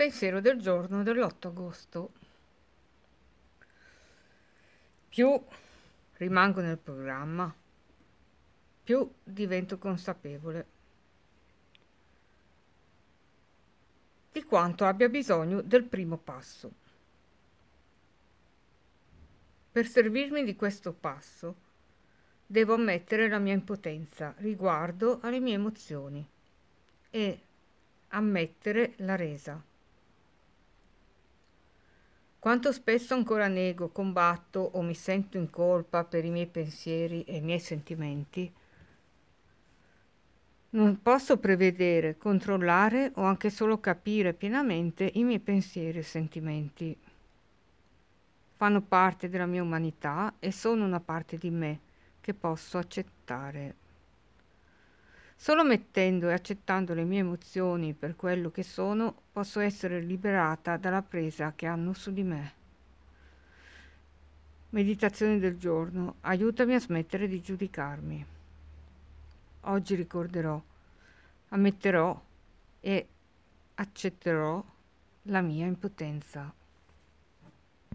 Pensiero del giorno dell'8 agosto. Più rimango nel programma, più divento consapevole di quanto abbia bisogno del primo passo. Per servirmi di questo passo, devo ammettere la mia impotenza riguardo alle mie emozioni e ammettere la resa. Quanto spesso ancora nego, combatto o mi sento in colpa per i miei pensieri e i miei sentimenti? Non posso prevedere, controllare o anche solo capire pienamente i miei pensieri e sentimenti. Fanno parte della mia umanità e sono una parte di me che posso accettare. Solo mettendo e accettando le mie emozioni per quello che sono, posso essere liberata dalla presa che hanno su di me. Meditazione del giorno, aiutami a smettere di giudicarmi. Oggi ricorderò, ammetterò e accetterò la mia impotenza.